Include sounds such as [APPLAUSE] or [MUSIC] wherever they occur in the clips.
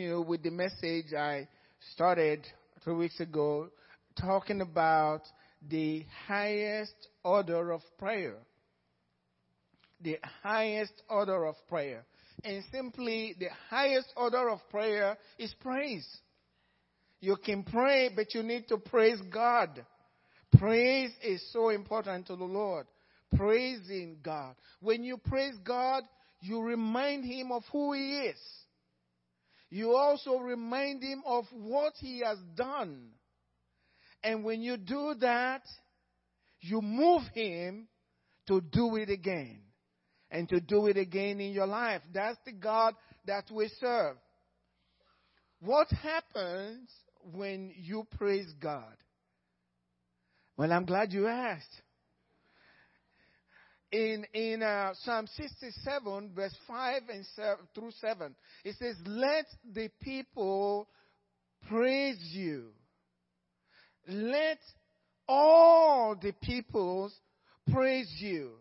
continue with the message I started two weeks ago, talking about the highest order of prayer. The highest order of prayer. And simply, the highest order of prayer is praise. You can pray, but you need to praise God. Praise is so important to the Lord. Praising God. When you praise God, you remind Him of who He is. You also remind Him of what He has done. And when you do that, you move Him to do it again. And to do it again in your life. That's the God that we serve. What happens when you praise God? Well, I'm glad you asked. In, in uh, Psalm 67, verse 5 and 7, through 7, it says, Let the people praise you. Let all the peoples praise you.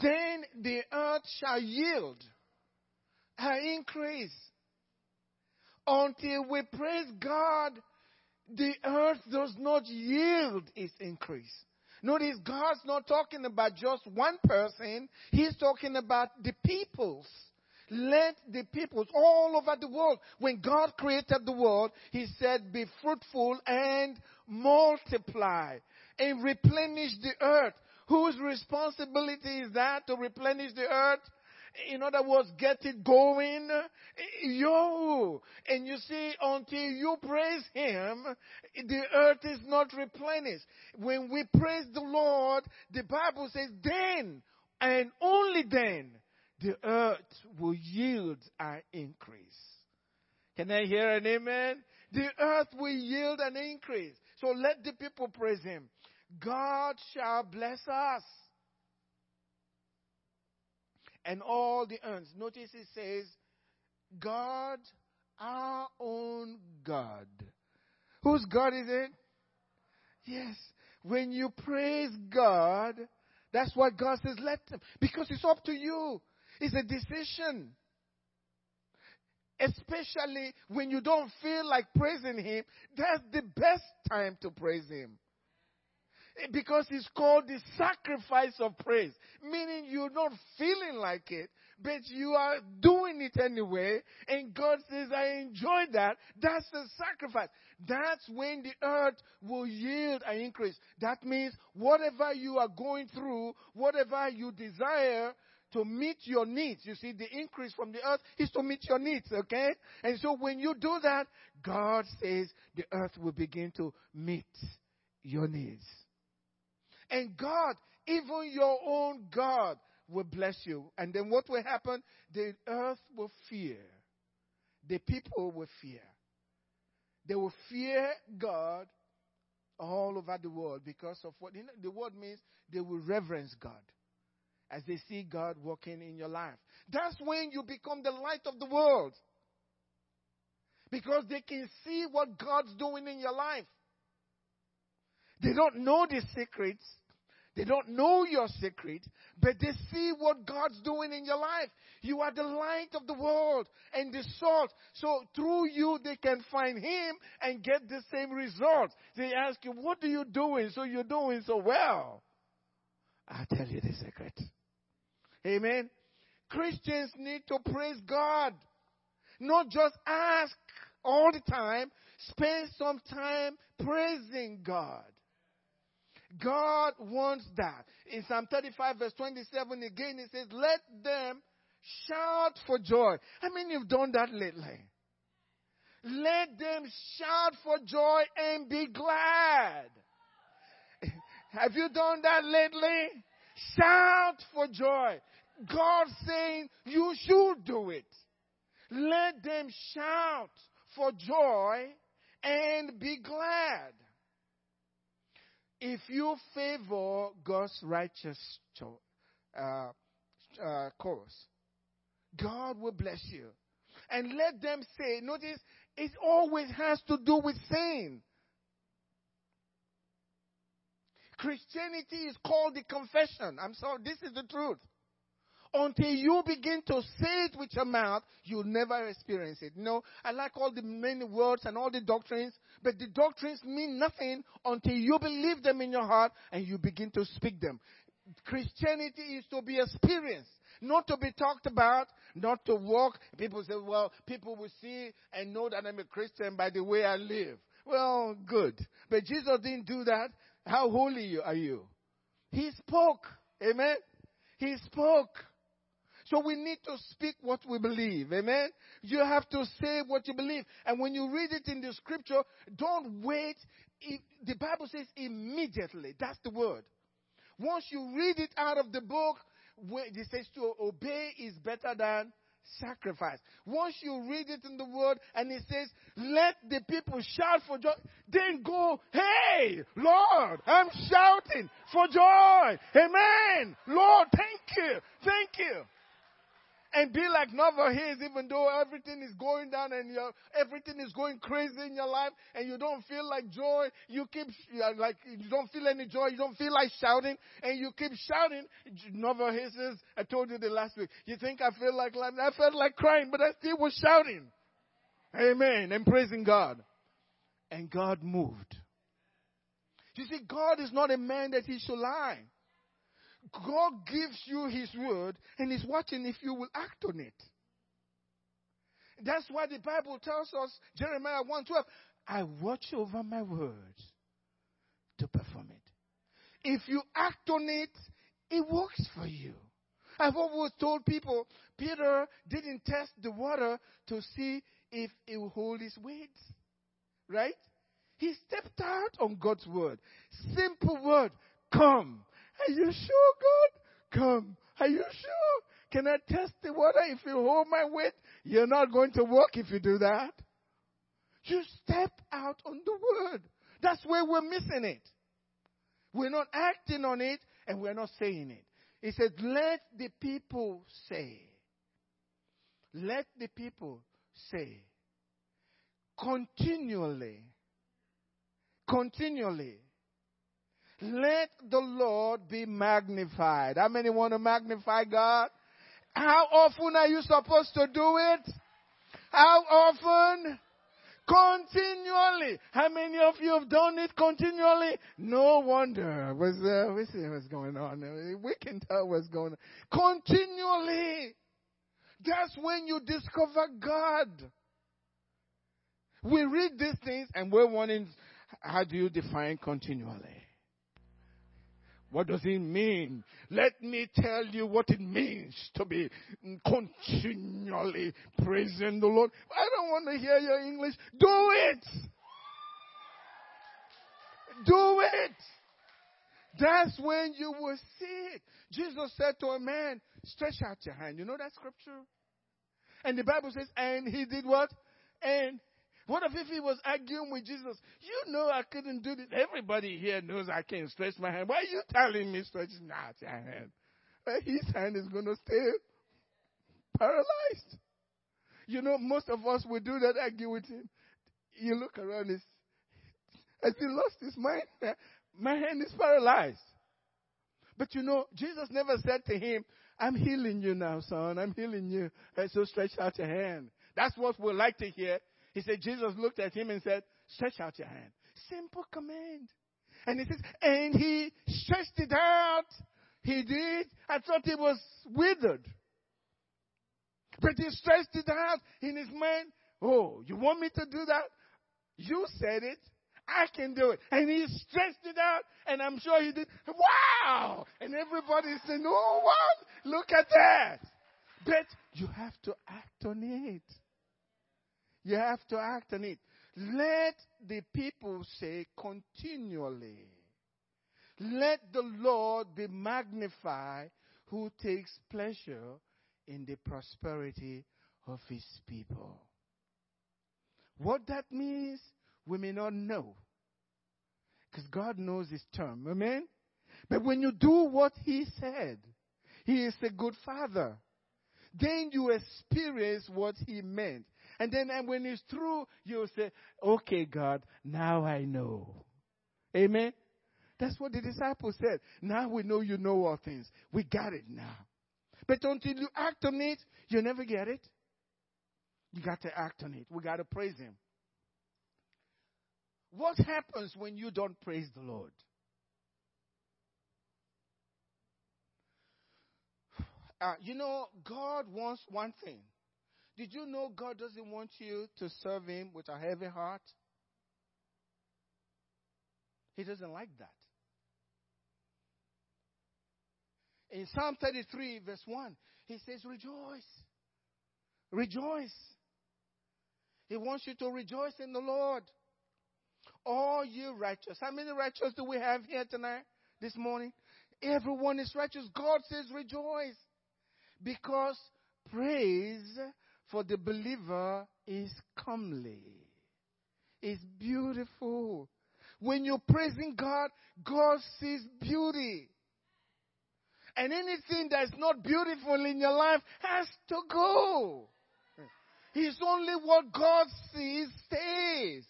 Then the earth shall yield her increase. Until we praise God, the earth does not yield its increase. Notice God's not talking about just one person, He's talking about the peoples. Let the peoples all over the world, when God created the world, He said, be fruitful and multiply and replenish the earth. Whose responsibility is that to replenish the earth? In other words, get it going. Yo. And you see, until you praise Him, the earth is not replenished. When we praise the Lord, the Bible says, then and only then the earth will yield an increase. Can I hear an amen? The earth will yield an increase. So let the people praise Him. God shall bless us and all the earth. Notice it says, God, our own God. Whose God is it? Yes. When you praise God, that's what God says, let them. Because it's up to you. It's a decision. Especially when you don't feel like praising Him, that's the best time to praise Him because it's called the sacrifice of praise. Meaning you're not feeling like it, but you are doing it anyway. And God says, I enjoy that. That's the sacrifice. That's when the earth will yield an increase. That means whatever you are going through, whatever you desire, to meet your needs. You see, the increase from the earth is to meet your needs, okay? And so when you do that, God says the earth will begin to meet your needs. And God, even your own God, will bless you. And then what will happen? The earth will fear. The people will fear. They will fear God all over the world because of what the word means they will reverence God as they see God working in your life. That's when you become the light of the world. Because they can see what God's doing in your life. They don't know the secrets. They don't know your secret, but they see what God's doing in your life. You are the light of the world and the salt. So through you, they can find Him and get the same result. They ask you, what are you doing? So you're doing so well. I'll tell you the secret. Amen. Christians need to praise God. Not just ask all the time. Spend some time praising God. God wants that. In Psalm 35 verse 27 again it says, let them shout for joy. How you've done that lately? Let them shout for joy and be glad. [LAUGHS] Have you done that lately? Shout for joy. God saying you should do it. Let them shout for joy and be glad. If you favor God's righteous uh, uh, course, God will bless you. And let them say, notice, it always has to do with sin. Christianity is called the confession. I'm sorry, this is the truth. Until you begin to say it with your mouth, you'll never experience it. You know, I like all the many words and all the doctrines, but the doctrines mean nothing until you believe them in your heart and you begin to speak them. Christianity is to be experienced, not to be talked about, not to walk. People say, well, people will see and know that I'm a Christian by the way I live. Well, good. But Jesus didn't do that. How holy are you? He spoke. Amen. He spoke. So we need to speak what we believe. Amen. You have to say what you believe. And when you read it in the scripture, don't wait. It, the Bible says immediately. That's the word. Once you read it out of the book, it says to obey is better than sacrifice. Once you read it in the word and it says, let the people shout for joy, then go, hey, Lord, I'm shouting for joy. Amen. Lord, thank you. Thank you and be like Norvel Hayes, even though everything is going down and your, everything is going crazy in your life and you don't feel like joy. You keep, like, you don't feel any joy. You don't feel like shouting and you keep shouting. Norvel Hayes says, I told you the last week. You think I feel like, I felt like crying, but I still was shouting. Amen. And praising God. And God moved. You see, God is not a man that he should lie. God gives you His word and He's watching if you will act on it. That's why the Bible tells us, Jeremiah 1:12, I watch over my words to perform it. If you act on it, it works for you. I've always told people, Peter didn't test the water to see if it will hold his weight. Right? He stepped out on God's word. Simple word, come. Are you sure, God? Come. Are you sure? Can I test the water if you hold my weight? You're not going to work if you do that. You step out on the word. That's where we're missing it. We're not acting on it and we're not saying it. He said, let the people say. Let the people say. Continually. Continually. Let the Lord be magnified. How many want to magnify God? How often are you supposed to do it? How often? Continually. How many of you have done it continually? No wonder. Was uh, we see what's going on. We can tell what's going on. Continually. That's when you discover God. We read these things and we're wondering, how do you define continually? What does it mean? Let me tell you what it means to be continually praising the Lord. I don't want to hear your English. Do it! Do it! That's when you will see it. Jesus said to a man, stretch out your hand. You know that scripture? And the Bible says, and he did what? And what if, he was arguing with Jesus? You know I couldn't do this. Everybody here knows I can't stretch my hand. Why are you telling me stretch out your hand? His hand is going to stay paralyzed. You know, most of us would do that, argue with him. You look around, has he lost his mind? My hand is paralyzed. But you know, Jesus never said to him, I'm healing you now, son. I'm healing you. And so stretch out your hand. That's what we like to hear. He said, Jesus looked at him and said, stretch out your hand. Simple command. And he says, and he stretched it out. He did. I thought it was withered. But he stretched it out in his mind. Oh, you want me to do that? You said it. I can do it. And he stretched it out, and I'm sure he did. Wow! And everybody said, Oh, what? Look at that. But you have to act on it. You have to act on it. Let the people say continually, Let the Lord be magnified who takes pleasure in the prosperity of his people. What that means, we may not know. Because God knows his term. Amen? But when you do what he said, he is a good father. Then you experience what he meant. And then and when it's through, you'll say, okay, God, now I know. Amen. That's what the disciples said. Now we know you know all things. We got it now. But until you act on it, you never get it. You got to act on it. We got to praise Him. What happens when you don't praise the Lord? [SIGHS] Uh, you know, God wants one thing. Did you know God doesn't want you to serve Him with a heavy heart? He doesn't like that. In Psalm 33, verse 1, He says, Rejoice. Rejoice. He wants you to rejoice in the Lord. All you righteous. How many righteous do we have here tonight, this morning? Everyone is righteous. God says, Rejoice because praise for the believer is comely, is beautiful. When you're praising God, God sees beauty. And anything that's not beautiful in your life has to go. It's only what God sees stays.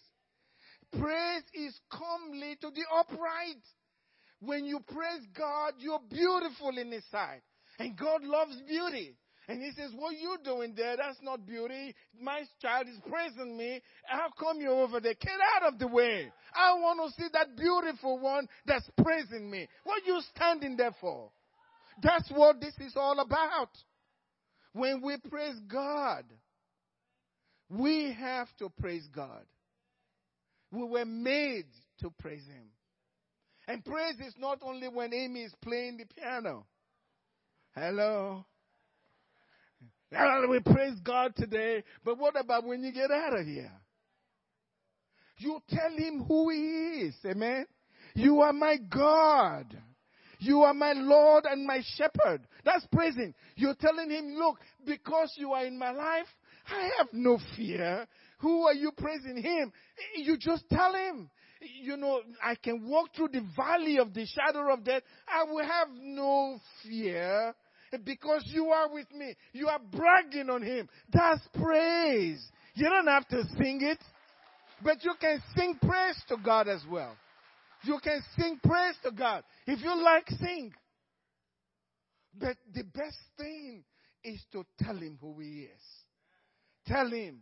Praise is comely to the upright. When you praise God, you're beautiful in His sight. And God loves beauty. And he says, What you doing there? That's not beauty. My child is praising me. How come you're over there? Get out of the way. I want to see that beautiful one that's praising me. What you standing there for? That's what this is all about. When we praise God, we have to praise God. We were made to praise Him. And praise is not only when Amy is playing the piano. Hello. We praise God today, but what about when you get out of here? You tell him who he is. Amen. You are my God. You are my Lord and my shepherd. That's praising. You're telling him, look, because you are in my life, I have no fear. Who are you praising him? You just tell him. You know, I can walk through the valley of the shadow of death. I will have no fear because you are with me. You are bragging on him. That's praise. You don't have to sing it, but you can sing praise to God as well. You can sing praise to God. If you like, sing. But the best thing is to tell him who he is. Tell him.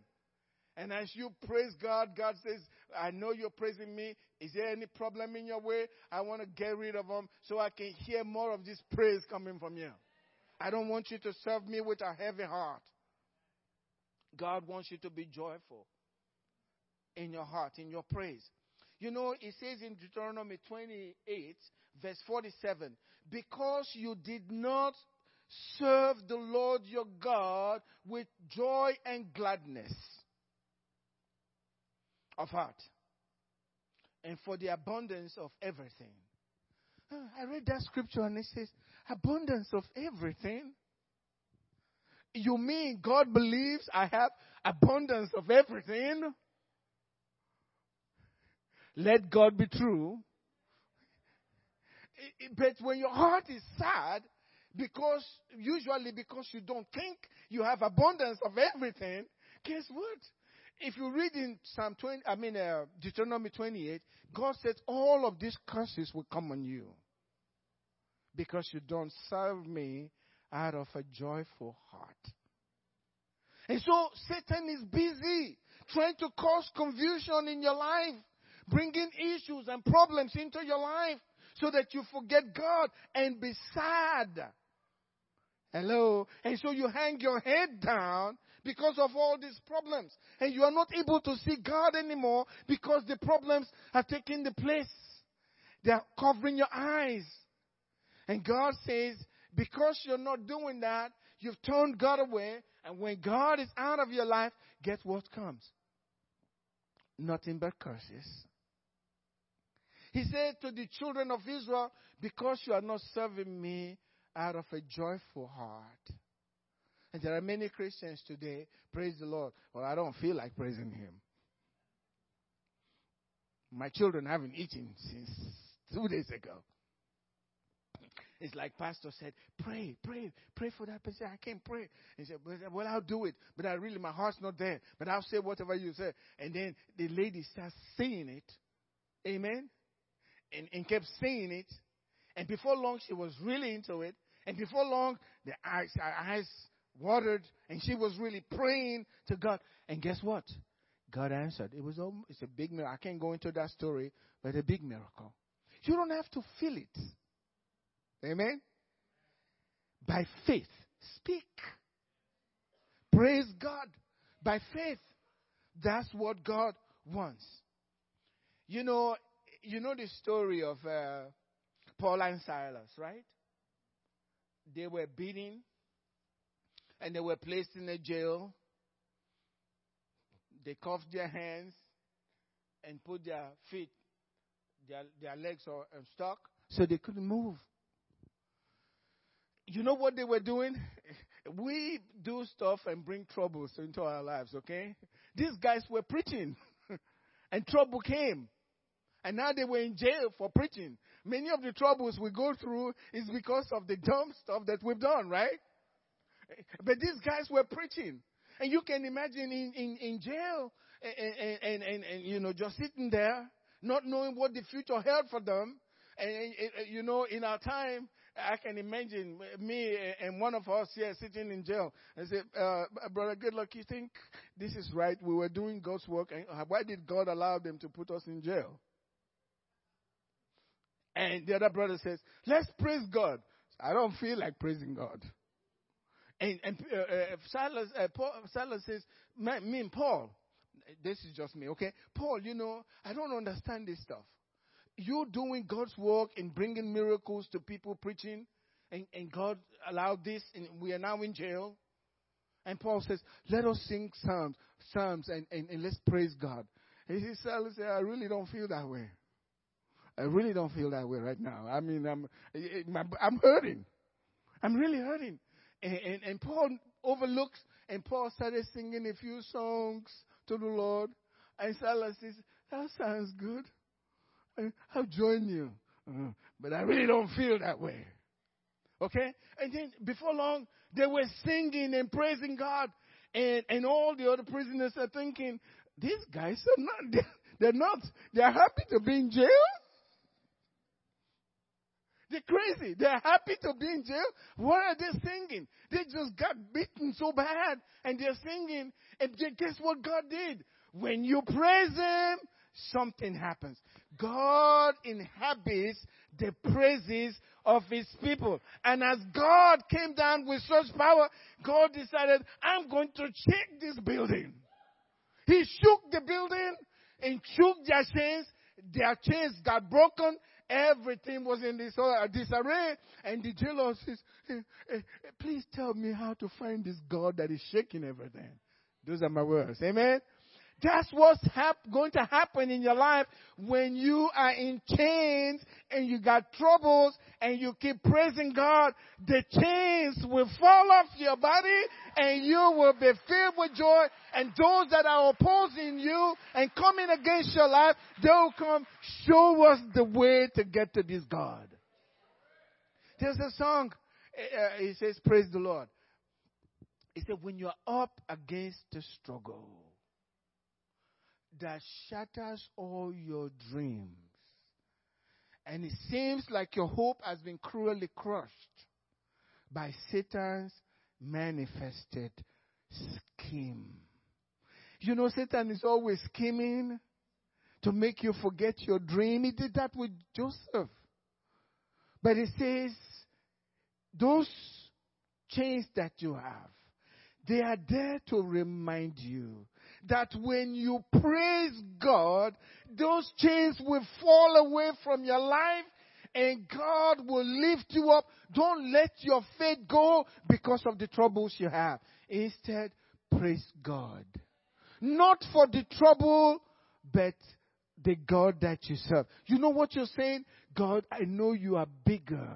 And as you praise God, God says, I know you're praising me. Is there any problem in your way? I want to get rid of them so I can hear more of this praise coming from you. I don't want you to serve me with a heavy heart. God wants you to be joyful in your heart, in your praise. You know, it says in Deuteronomy 28, verse 47, because you did not serve the Lord your God with joy and gladness of heart and for the abundance of everything. I read that scripture and it says, abundance of everything. You mean God believes I have abundance of everything? Let God be true. But when your heart is sad, because usually because you don't think you have abundance of everything, guess what? If you read in Psalm 20, I mean uh, Deuteronomy 28, God says all of these curses will come on you because you don't serve me out of a joyful heart. And so Satan is busy trying to cause confusion in your life, bringing issues and problems into your life so that you forget God and be sad. Hello? And so you hang your head down because of all these problems. And you are not able to see God anymore because the problems are taking the place. They are covering your eyes. And God says, because you're not doing that, you've turned God away. And when God is out of your life, guess what comes? Nothing but curses. He said to the children of Israel, because you are not serving me out of a joyful heart. And there are many Christians today, praise the Lord. Well, I don't feel like praising Him. My children haven't eaten since two days ago. It's like Pastor said, pray, pray, pray for that person. I can't pray. He said, well, I'll do it. But I really, my heart's not there. But I'll say whatever you say. And then the lady starts saying it. Amen. And, and kept saying it. And before long, she was really into it. And before long, the eyes, her eyes watered, and she was really praying to God. And guess what? God answered. It was a, it's a big miracle. I can't go into that story, but a big miracle. You don't have to feel it. Amen. By faith, speak. Praise God. By faith. That's what God wants. You know, you know the story of uh, Paul and Silas, right? They were beaten and they were placed in a jail. They cuffed their hands and put their feet, their, their legs are um, stuck so they couldn't move. You know what they were doing? [LAUGHS] We do stuff and bring troubles into our lives, okay? These guys were preaching [LAUGHS] and trouble came. And now they were in jail for preaching. Many of the troubles we go through is because of the dumb stuff that we've done, right? But these guys were preaching. And you can imagine in, in, in jail and, and, and, and, you know, just sitting there, not knowing what the future held for them. And, and, you know, in our time, I can imagine me and one of us here sitting in jail and say, uh, Brother Goodluck, you think this is right? We were doing God's work. And why did God allow them to put us in jail? And the other brother says, Let's praise God. I don't feel like praising God. And, and uh, uh, Silas, uh, Paul, Silas says, Me and Paul, this is just me, okay? Paul, you know, I don't understand this stuff. You're doing God's work in bringing miracles to people preaching, and, and God allowed this, and we are now in jail. And Paul says, Let us sing psalms, psalms and, and, and let's praise God. And he says, Silas, I really don't feel that way. I really don't feel that way right now. I mean, I'm, I'm hurting. I'm really hurting. And, and, and Paul overlooks, and Paul started singing a few songs to the Lord. And Silas says, That sounds good. I'll join you. Uh, but I really don't feel that way. Okay? And then before long, they were singing and praising God. And, and all the other prisoners are thinking, these guys are not, [LAUGHS] they're not, they're happy to be in jail. They're crazy. They're happy to be in jail. What are they singing? They just got beaten so bad and they're singing. And guess what God did? When you praise Him, something happens. God inhabits the praises of His people. And as God came down with such power, God decided, I'm going to shake this building. He shook the building and shook their chains. Their chains got broken Everything was in this uh, disarray. And the jailer says, hey, eh, eh, hey, eh, please tell me how to find this God that is shaking everything. Those are my words. Amen. That's what's hap- going to happen in your life when you are in chains and you got troubles and you keep praising God. The chains will fall off your body and you will be filled with joy. And those that are opposing you and coming against your life, they'll come show us the way to get to this God. There's a song. Uh, it says, praise the Lord. He said, when you're up against the struggle, that shatters all your dreams. And it seems like your hope has been cruelly crushed by Satan's manifested scheme. You know, Satan is always scheming to make you forget your dream. He did that with Joseph. But he says, those chains that you have, they are there to remind you that when you praise God, those chains will fall away from your life and God will lift you up. Don't let your faith go because of the troubles you have. Instead, praise God. Not for the trouble, but the God that you serve. You know what you're saying? God, I know you are bigger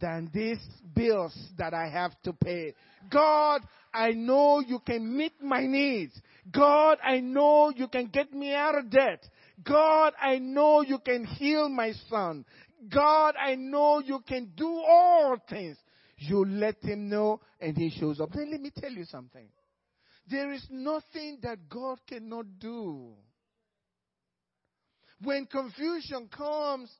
than these bills that I have to pay. God, I know you can meet my needs. God, I know you can get me out of debt. God, I know you can heal my son. God, I know you can do all things. You let him know and he shows up. Then let me tell you something. There is nothing that God cannot do. When confusion comes,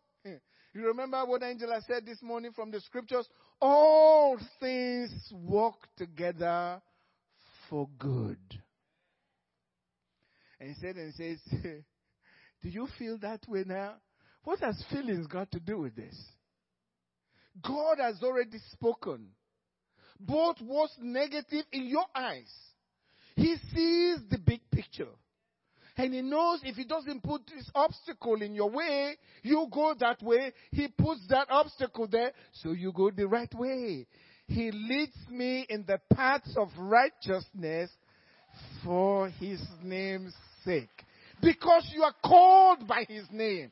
you remember what Angela said this morning from the scriptures? all things work together for good. And he said and says, [LAUGHS] Do you feel that way now? What has feelings got to do with this? God has already spoken. Both what's negative in your eyes. He sees the big picture. And he knows if he doesn't put this obstacle in your way, you go that way. He puts that obstacle there, so you go the right way. He leads me in the paths of righteousness for his name's sake. Because you are called by his name.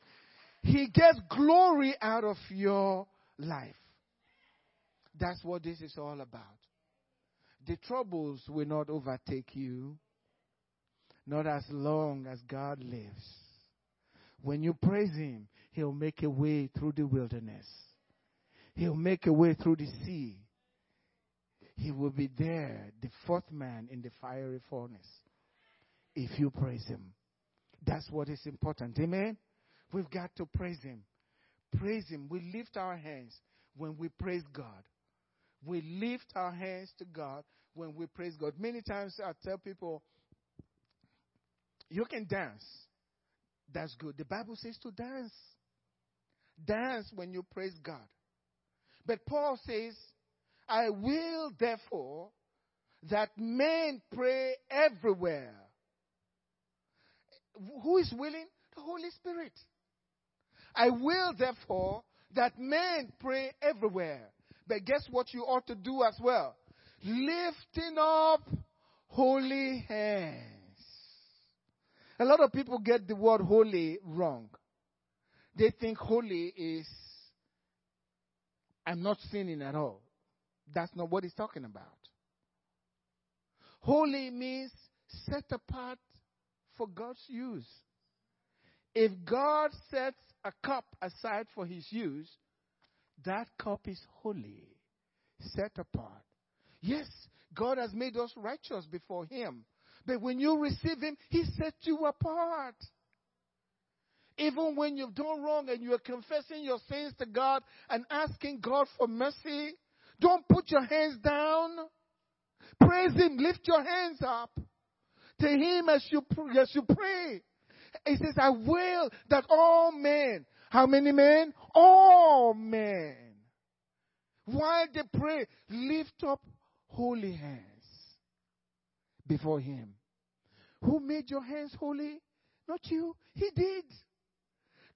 He gets glory out of your life. That's what this is all about. The troubles will not overtake you, not as long as God lives. When you praise Him, He'll make a way through the wilderness, He'll make a way through the sea. He will be there, the fourth man in the fiery furnace, if you praise Him. That's what is important. Amen? We've got to praise Him. Praise Him. We lift our hands when we praise God. We lift our hands to God when we praise God. Many times I tell people, you can dance. That's good. The Bible says to dance. Dance when you praise God. But Paul says, I will therefore that men pray everywhere. Who is willing? The Holy Spirit. I will therefore that men pray everywhere. But guess what you ought to do as well? Lifting up holy hands. A lot of people get the word holy wrong. They think holy is I'm not sinning at all. That's not what he's talking about. Holy means set apart for God's use. If God sets a cup aside for his use, that cup is holy, set apart. Yes, God has made us righteous before him. But when you receive him, he sets you apart. Even when you've done wrong and you are confessing your sins to God and asking God for mercy, don't put your hands down. Praise him. Lift your hands up to him as you, as you pray. He says, I will that all men, how many men? All men, while they pray, lift up holy hands before him. Who made your hands holy? Not you. He did.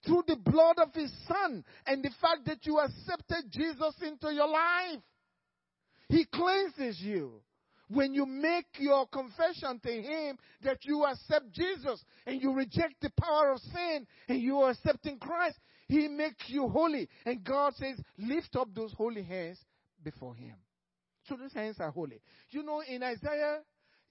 Through the blood of his son and the fact that you accepted Jesus into your life. He cleanses you when you make your confession to Him that you accept Jesus and you reject the power of sin and you are accepting Christ, He makes you holy. And God says, lift up those holy hands before Him. So those hands are holy. You know, in Isaiah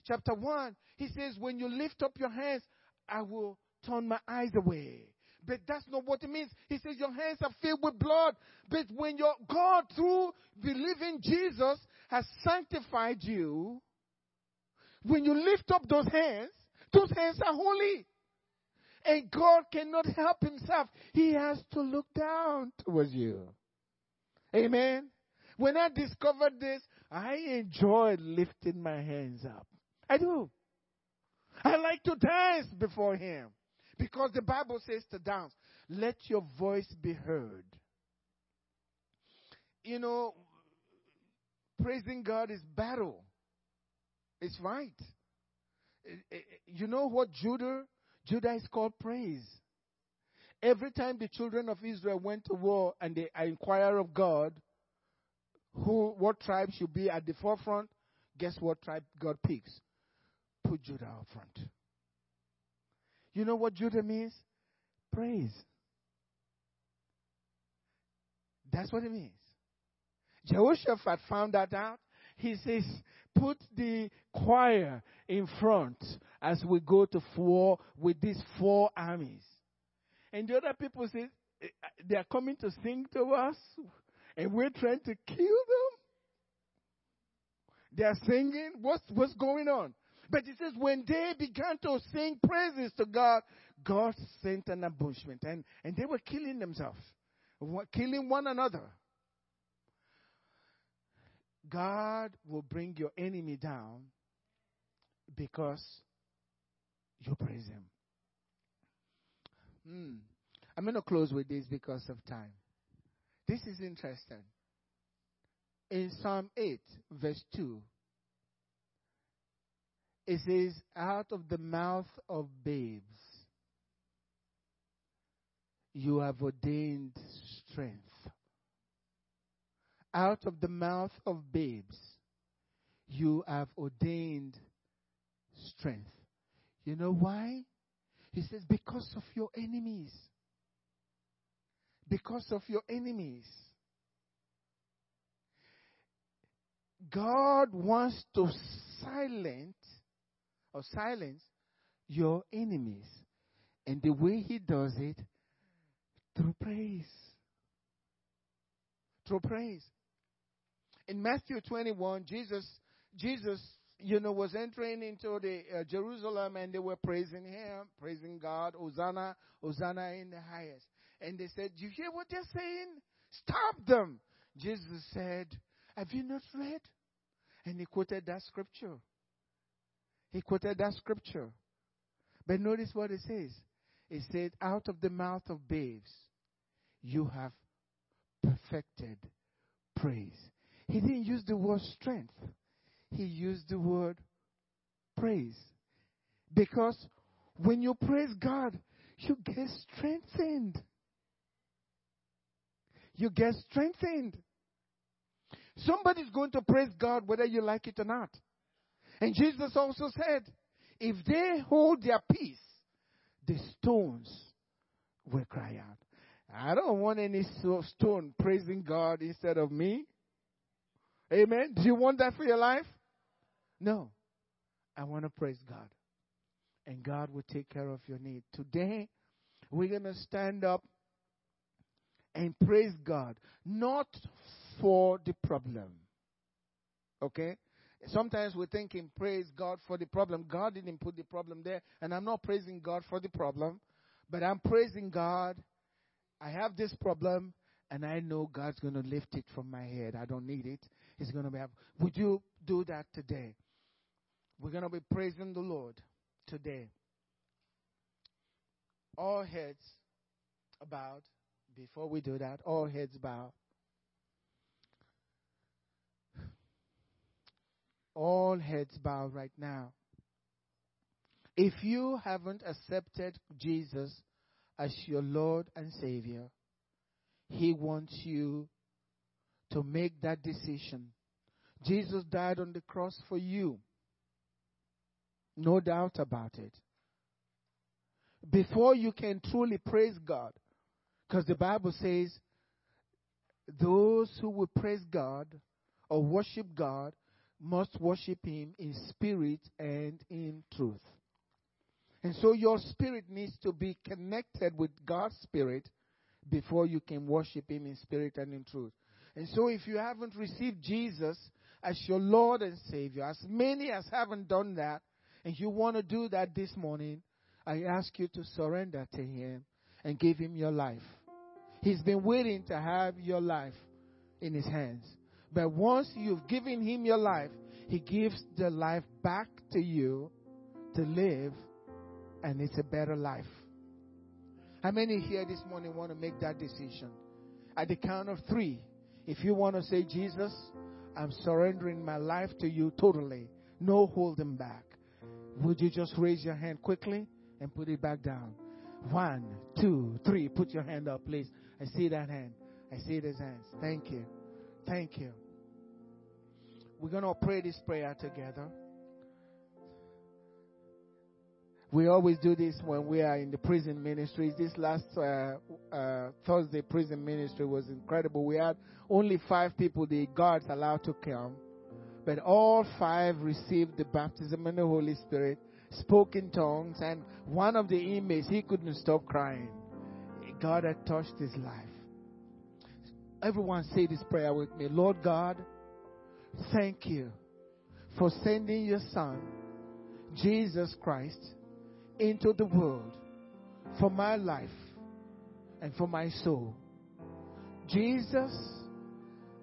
chapter 1, He says, when you lift up your hands, I will turn my eyes away. But that's not what it means. He says your hands are filled with blood. But when your God, through believing Jesus, has sanctified you, when you lift up those hands, those hands are holy. And God cannot help himself. He has to look down towards you. Amen. When I discovered this, I enjoyed lifting my hands up. I do. I like to dance before Him because the Bible says to dance. Let your voice be heard. You know, praising God is battle. It's right. Eh, eh, eh, you know what Judah? Judah is called praise. Every time the children of Israel went to war and they inquire of God, who, what tribe should be at the forefront, guess what tribe God picks? Put Judah up front. You know what Judah means? Praise. That's what it means. Jehoshaphat found that out. He says, put the choir in front as we go to war with these four armies. And the other people say, eh, they are coming to sing to us, and we're trying to kill them. They are singing. What's, what's going on? But he says, when they began to sing praises to God, God sent an ambushment, and, and they were killing themselves, killing one another. God will bring your enemy down because you praise Him. Hmm. I'm going to close with this because of time. This is interesting. In Psalm 8, verse 2, it says, Out of the mouth of babes, you have ordained strength. Out of the mouth of babes, you have ordained strength. You know why? He says, Because of your enemies. Because of your enemies. God wants to silence or silence your enemies. And the way he does it, through praise. Through praise. In Matthew 21, Jesus, Jesus, you know, was entering into the uh, Jerusalem and they were praising him, praising God, Hosanna, Hosanna in the highest. And they said, "Do you hear what they're saying? Stop them." Jesus said, "Have you not read?" And he quoted that scripture. He quoted that scripture. But notice what it says. It said, Out of the mouth of babes, you have perfected praise. He didn't use the word strength, he used the word praise. Because when you praise God, you get strengthened. You get strengthened. Somebody's going to praise God whether you like it or not. And Jesus also said, if they hold their peace, the stones will cry out. I don't want any stone praising God instead of me. Amen. Do you want that for your life? No. I want to praise God. And God will take care of your need. Today, we're going to stand up and praise God, not for the problem. Okay? Sometimes we're thinking, praise God for the problem. God didn't put the problem there, and I'm not praising God for the problem, but I'm praising God. I have this problem, and I know God's going to lift it from my head. I don't need it. He's going to be. Would you do that today? We're going to be praising the Lord today. All heads bowed. Before we do that, all heads bowed. All heads bowed right now. If you haven't accepted Jesus as your Lord and Savior, He wants you to make that decision. Jesus died on the cross for you. No doubt about it. Before you can truly praise God, because the Bible says, those who will praise God or worship God must worship Him in spirit and in truth. And so your spirit needs to be connected with God's spirit before you can worship Him in spirit and in truth. And so if you haven't received Jesus as your Lord and Savior, as many as haven't done that, and you want to do that this morning, I ask you to surrender to Him and give Him your life. He's been waiting to have your life in His hands. But once you've given Him your life, He gives the life back to you to live, and it's a better life. How many here this morning want to make that decision? At the count of three, if you want to say, Jesus, I'm surrendering my life to you totally, no holding back, would you just raise your hand quickly and put it back down? One, two, three. Put your hand up, please. I see that hand. I see those hands. Thank you. Thank you. We're going to pray this prayer together. We always do this when we are in the prison ministries. This last uh, uh, Thursday prison ministry was incredible. We had only five people, the guards allowed to come, but all five received the baptism in the Holy Spirit, spoke in tongues, and one of the inmates, he couldn't stop crying. God had touched his life. Everyone say this prayer with me. Lord God, thank you for sending your son, Jesus Christ, into the world for my life and for my soul. Jesus,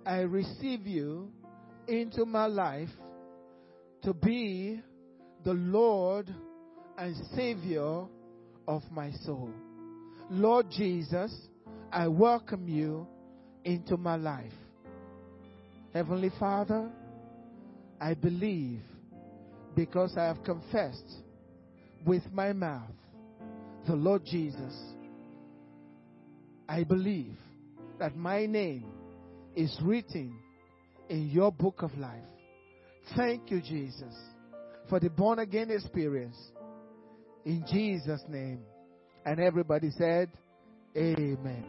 I receive you into my life to be the Lord and Savior of my soul. Lord Jesus, I welcome you into my life. Heavenly Father, I believe because I have confessed with my mouth the Lord Jesus. I believe that my name is written in your book of life. Thank you, Jesus, for the born again experience. In Jesus' name. And everybody said, Amen.